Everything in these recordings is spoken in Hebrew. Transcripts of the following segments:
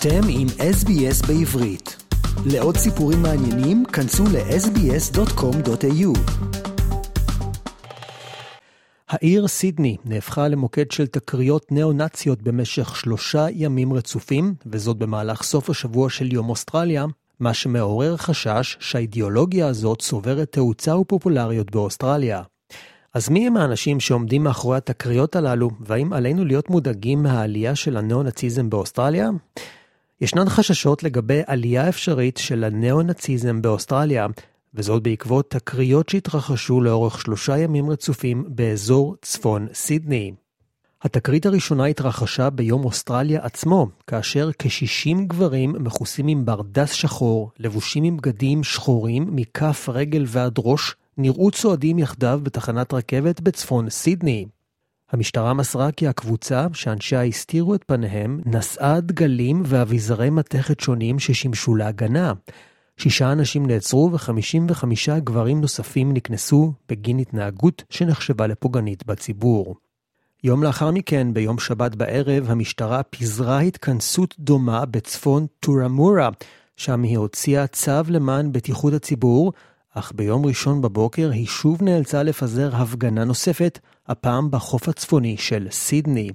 אתם עם SBS בעברית. לעוד סיפורים מעניינים, כנסו ל-sbs.com.au. העיר סידני נהפכה למוקד של תקריות ניאו-נאציות במשך שלושה ימים רצופים, וזאת במהלך סוף השבוע של יום אוסטרליה, מה שמעורר חשש שהאידיאולוגיה הזאת צוברת תאוצה ופופולריות באוסטרליה. אז מי הם האנשים שעומדים מאחורי התקריות הללו, והאם עלינו להיות מודאגים מהעלייה של הניאו-נאציזם באוסטרליה? ישנן חששות לגבי עלייה אפשרית של הניאו-נאציזם באוסטרליה, וזאת בעקבות תקריות שהתרחשו לאורך שלושה ימים רצופים באזור צפון סידני. התקרית הראשונה התרחשה ביום אוסטרליה עצמו, כאשר כ-60 גברים מכוסים עם ברדס שחור, לבושים עם בגדים שחורים מכף רגל ועד ראש, נראו צועדים יחדיו בתחנת רכבת בצפון סידני. המשטרה מסרה כי הקבוצה, שאנשיה הסתירו את פניהם, נשאה דגלים ואביזרי מתכת שונים ששימשו להגנה. שישה אנשים נעצרו ו-55 גברים נוספים נקנסו בגין התנהגות שנחשבה לפוגענית בציבור. יום לאחר מכן, ביום שבת בערב, המשטרה פיזרה התכנסות דומה בצפון טורמורה, שם היא הוציאה צו למען בטיחות הציבור, אך ביום ראשון בבוקר היא שוב נאלצה לפזר הפגנה נוספת, הפעם בחוף הצפוני של סידני.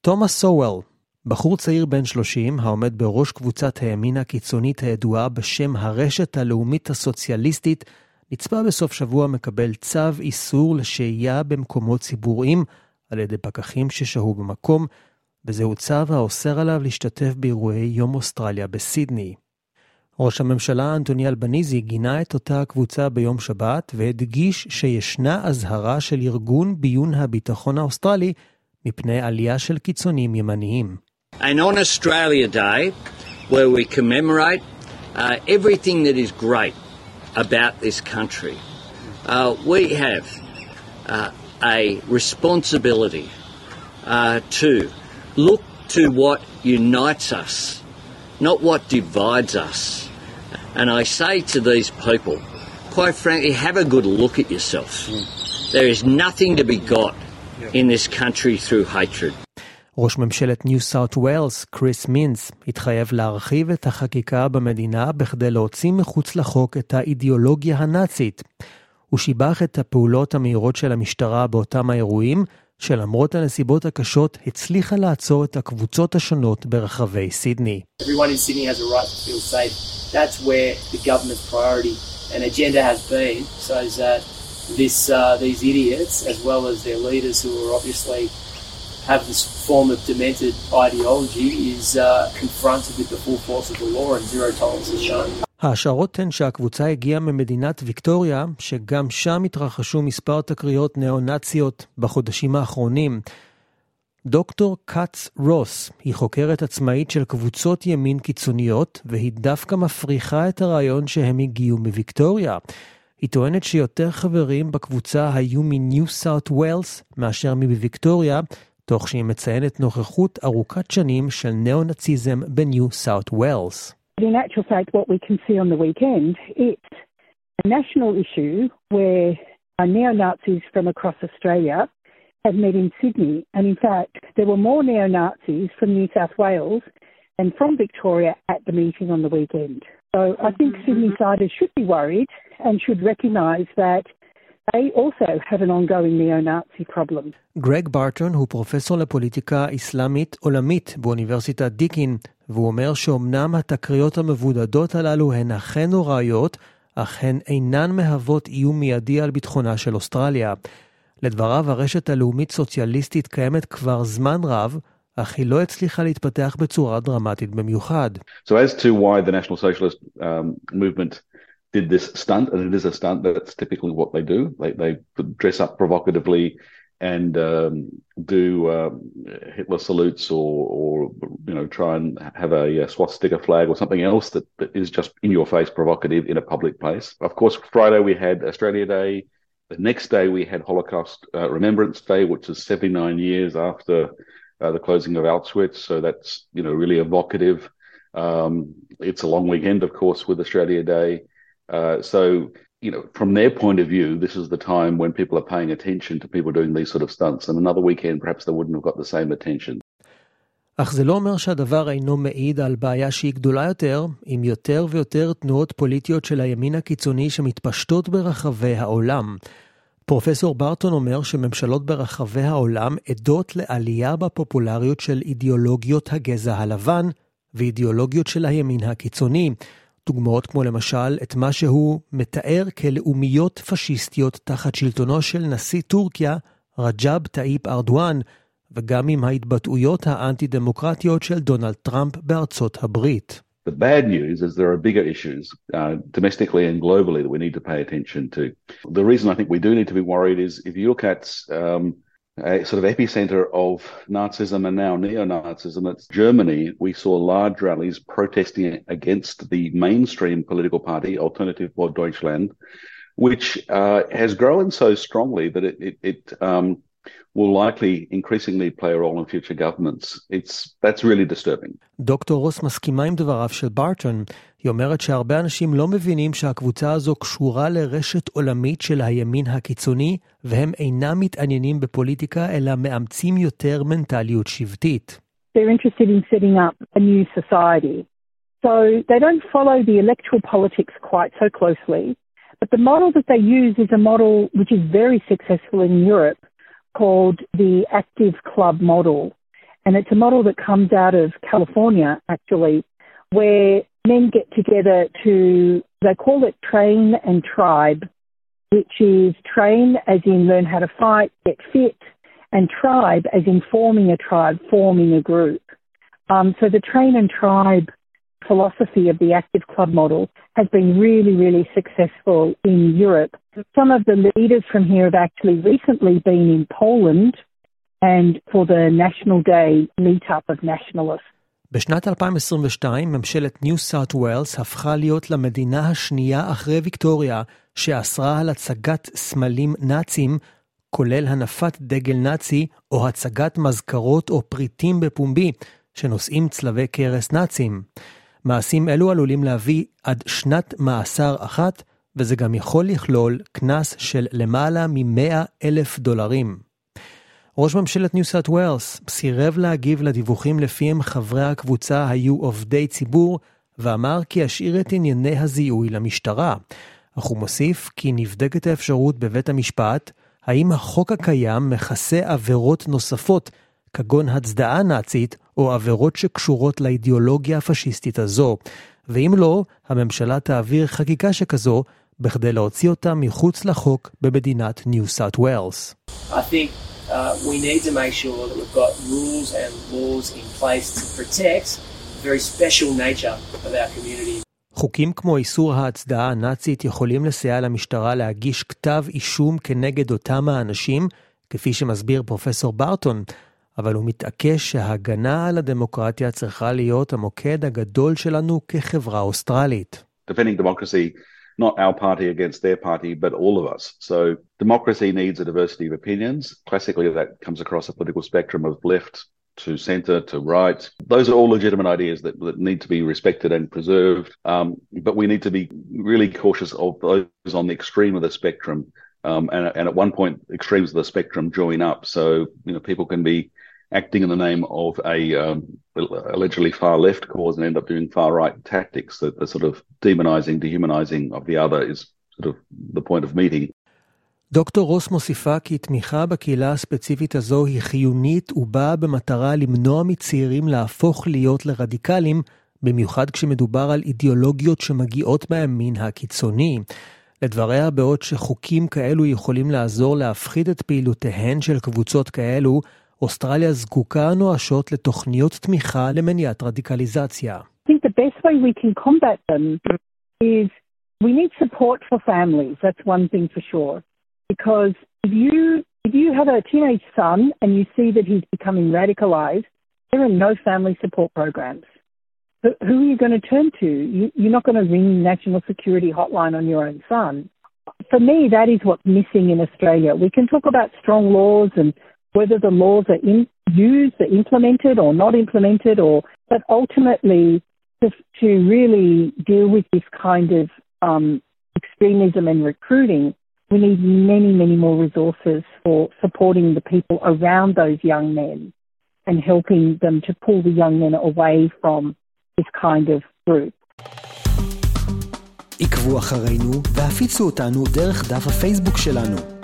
תומאס סוול, בחור צעיר בן 30 העומד בראש קבוצת הימין הקיצונית הידועה בשם הרשת הלאומית הסוציאליסטית, נצפה בסוף שבוע מקבל צו איסור לשהייה במקומות ציבוריים על ידי פקחים ששהו במקום, וזהו צו האוסר עליו להשתתף באירועי יום אוסטרליה בסידני. ראש הממשלה אנטוני אלבניזי גינה את אותה הקבוצה ביום שבת והדגיש שישנה אזהרה של ארגון ביון הביטחון האוסטרלי מפני עלייה של קיצונים ימניים. And on Australia Day, where we commemorate uh, everything that is great about this country, uh, we have uh, a responsibility uh, to look to what unites us, not what divides us. And I say to these people, quite frankly, have a good look at yourself. There is nothing to be got in this country through hatred. ראש ממשלת ניו סאוט ווילס, קריס מינס, התחייב להרחיב את החקיקה במדינה בכדי להוציא מחוץ לחוק את האידיאולוגיה הנאצית. הוא שיבח את הפעולות המהירות של המשטרה באותם האירועים, שלמרות הנסיבות הקשות, הצליחה לעצור את הקבוצות השונות ברחבי סידני. Everyone in Sydney has a right to feel safe. That's where the government's priority and agenda has been, so that this, uh, these idiots, as well as their leaders who are obviously have this form of demented ideology, is uh, confronted with the full force of the law and zero tolerance is shown. ההשערות הן שהקבוצה הגיעה ממדינת ויקטוריה, שגם שם התרחשו מספר תקריות ניאו-נאציות בחודשים האחרונים. דוקטור קאץ רוס היא חוקרת עצמאית של קבוצות ימין קיצוניות, והיא דווקא מפריחה את הרעיון שהם הגיעו מוויקטוריה. היא טוענת שיותר חברים בקבוצה היו מניו סאוט ווילס מאשר מוויקטוריה, תוך שהיא מציינת נוכחות ארוכת שנים של ניאו-נאציזם בניו סאוט ווילס. In actual fact, what we can see on the weekend, it's a national issue where uh, neo-Nazis from across Australia have met in Sydney. And in fact, there were more neo-Nazis from New South Wales and from Victoria at the meeting on the weekend. So I think mm-hmm. Sydney-siders mm-hmm. should be worried and should recognise that they also have an ongoing neo-Nazi problem. גרג ברטון הוא פרופסור לפוליטיקה אסלאמית עולמית באוניברסיטת דיקין, והוא אומר שאומנם התקריות המבודדות הללו הן אכן נוראיות, אך הן אינן מהוות איום מיידי על ביטחונה של אוסטרליה. לדבריו, הרשת הלאומית-סוציאליסטית קיימת כבר זמן רב, אך היא לא הצליחה להתפתח בצורה דרמטית במיוחד. So as to why the National Socialist um, movement did this stunt, and it is a stunt, that's typically what they do. They, they dress up provocatively and um, do um, Hitler salutes or, or, you know, try and have a, a swastika flag or something else that, that is just in your face provocative in a public place. Of course, Friday we had Australia Day. The next day we had Holocaust uh, Remembrance Day, which is 79 years after uh, the closing of Auschwitz. So that's, you know, really evocative. Um, it's a long weekend, of course, with Australia Day. Uh, so, you know, from their point of view, this is the time when people are paying attention to people doing these sort of stunts. And another weekend, perhaps they wouldn't have got the same attention. אך זה לא אומר שהדבר אינו מעיד על בעיה שהיא גדולה יותר, עם יותר ויותר תנועות פוליטיות של הימין הקיצוני שמתפשטות ברחבי העולם. פרופסור ברטון אומר שממשלות ברחבי העולם עדות לעלייה בפופולריות של אידיאולוגיות הגזע הלבן ואידיאולוגיות של הימין הקיצוני. דוגמאות כמו למשל את מה שהוא מתאר כלאומיות פשיסטיות תחת שלטונו של נשיא טורקיה, רג'אב טאיפ ארדואן, וגם עם ההתבטאויות האנטי-דמוקרטיות של דונלד טראמפ בארצות הברית. The bad news is there are bigger issues uh, domestically and globally that we need to pay attention to. The reason I think we do need to be worried is if you look at um, a sort of epicenter of Nazism and now neo-Nazism, it's Germany. We saw large rallies protesting against the mainstream political party, Alternative for Deutschland, which uh, has grown so strongly that it, it, it um, will likely increasingly play a role in future governments. It's, that's really disturbing. דוקטור רוס מסכימה עם דבריו של בארטון. היא אומרת שהרבה אנשים לא מבינים שהקבוצה הזו קשורה לרשת עולמית של הימין הקיצוני, והם אינם מתעניינים בפוליטיקה, אלא מאמצים יותר מנטליות שבטית. They're interested in setting up a new society. So they don't follow the electoral politics quite so closely. But the model that they use is a model which is very successful in Europe, called the Active Club model. And it's a model that comes out of California, actually, where men get together to, they call it train and tribe, which is train as in learn how to fight, get fit, and tribe as in forming a tribe, forming a group. Um, so the train and tribe philosophy of the active club model has been really, really successful in Europe. Some of the leaders from here have actually recently been in Poland and for the National Day meetup of nationalists. בשנת 2022 ממשלת ניו סאוט ווילס הפכה להיות למדינה השנייה אחרי ויקטוריה שאסרה על הצגת סמלים נאצים, כולל הנפת דגל נאצי או הצגת מזכרות או פריטים בפומבי שנושאים צלבי קרס נאצים. מעשים אלו עלולים להביא עד שנת מאסר אחת, וזה גם יכול לכלול קנס של למעלה מ-100 אלף דולרים. ראש ממשלת ניו סאט ווילס סירב להגיב לדיווחים לפיהם חברי הקבוצה היו עובדי ציבור, ואמר כי ישאיר את ענייני הזיהוי למשטרה. אך הוא מוסיף כי נבדקת האפשרות בבית המשפט, האם החוק הקיים מכסה עבירות נוספות, כגון הצדעה נאצית או עבירות שקשורות לאידיאולוגיה הפשיסטית הזו, ואם לא, הממשלה תעביר חקיקה שכזו בכדי להוציא אותה מחוץ לחוק במדינת ניו סאט ווילס. חוקים כמו איסור ההצדעה הנאצית יכולים לסייע למשטרה להגיש כתב אישום כנגד אותם האנשים, כפי שמסביר פרופסור ברטון, אבל הוא מתעקש שההגנה על הדמוקרטיה צריכה להיות המוקד הגדול שלנו כחברה אוסטרלית. Defending democracy, not our party against their party, but all of us. So democracy needs a diversity of opinions. Classically, that comes across a political spectrum of left to centre to right. Those are all legitimate ideas that, that need to be respected and preserved. Um, but we need to be really cautious of those on the extreme of the spectrum. Um, and, and at one point, extremes of the spectrum join up. So, you know, people can be acting in the name of a um, allegedly far left cause and end up doing far right tactics. The, the sort of demonizing, dehumanizing of the other is sort of the point of meeting. דוקטור רוס מוסיפה כי תמיכה בקהילה הספציפית הזו היא חיונית ובאה במטרה למנוע מצעירים להפוך להיות לרדיקלים, במיוחד כשמדובר על אידיאולוגיות שמגיעות מהימין הקיצוני. לדבריה, בעוד שחוקים כאלו יכולים לעזור להפחית את פעילותיהן של קבוצות כאלו, אוסטרליה זקוקה נואשות לתוכניות תמיכה למניעת רדיקליזציה. I think the best way we can combat them is we need support for families. That's one thing for sure. Because if you if you have a teenage son and you see that he's becoming radicalized, there are no family support programs. Who are you going to turn to? You, you're not going to ring National Security Hotline on your own son. For me, that is what's missing in Australia. We can talk about strong laws and whether the laws are in, used, are implemented or not implemented, or but ultimately to, to really deal with this kind of um, extremism and recruiting, we need many, many more resources for supporting the people around those young men. and helping them to pull the young men away from this kind of group. עקבו אחרינו והפיצו אותנו דרך דף הפייסבוק שלנו.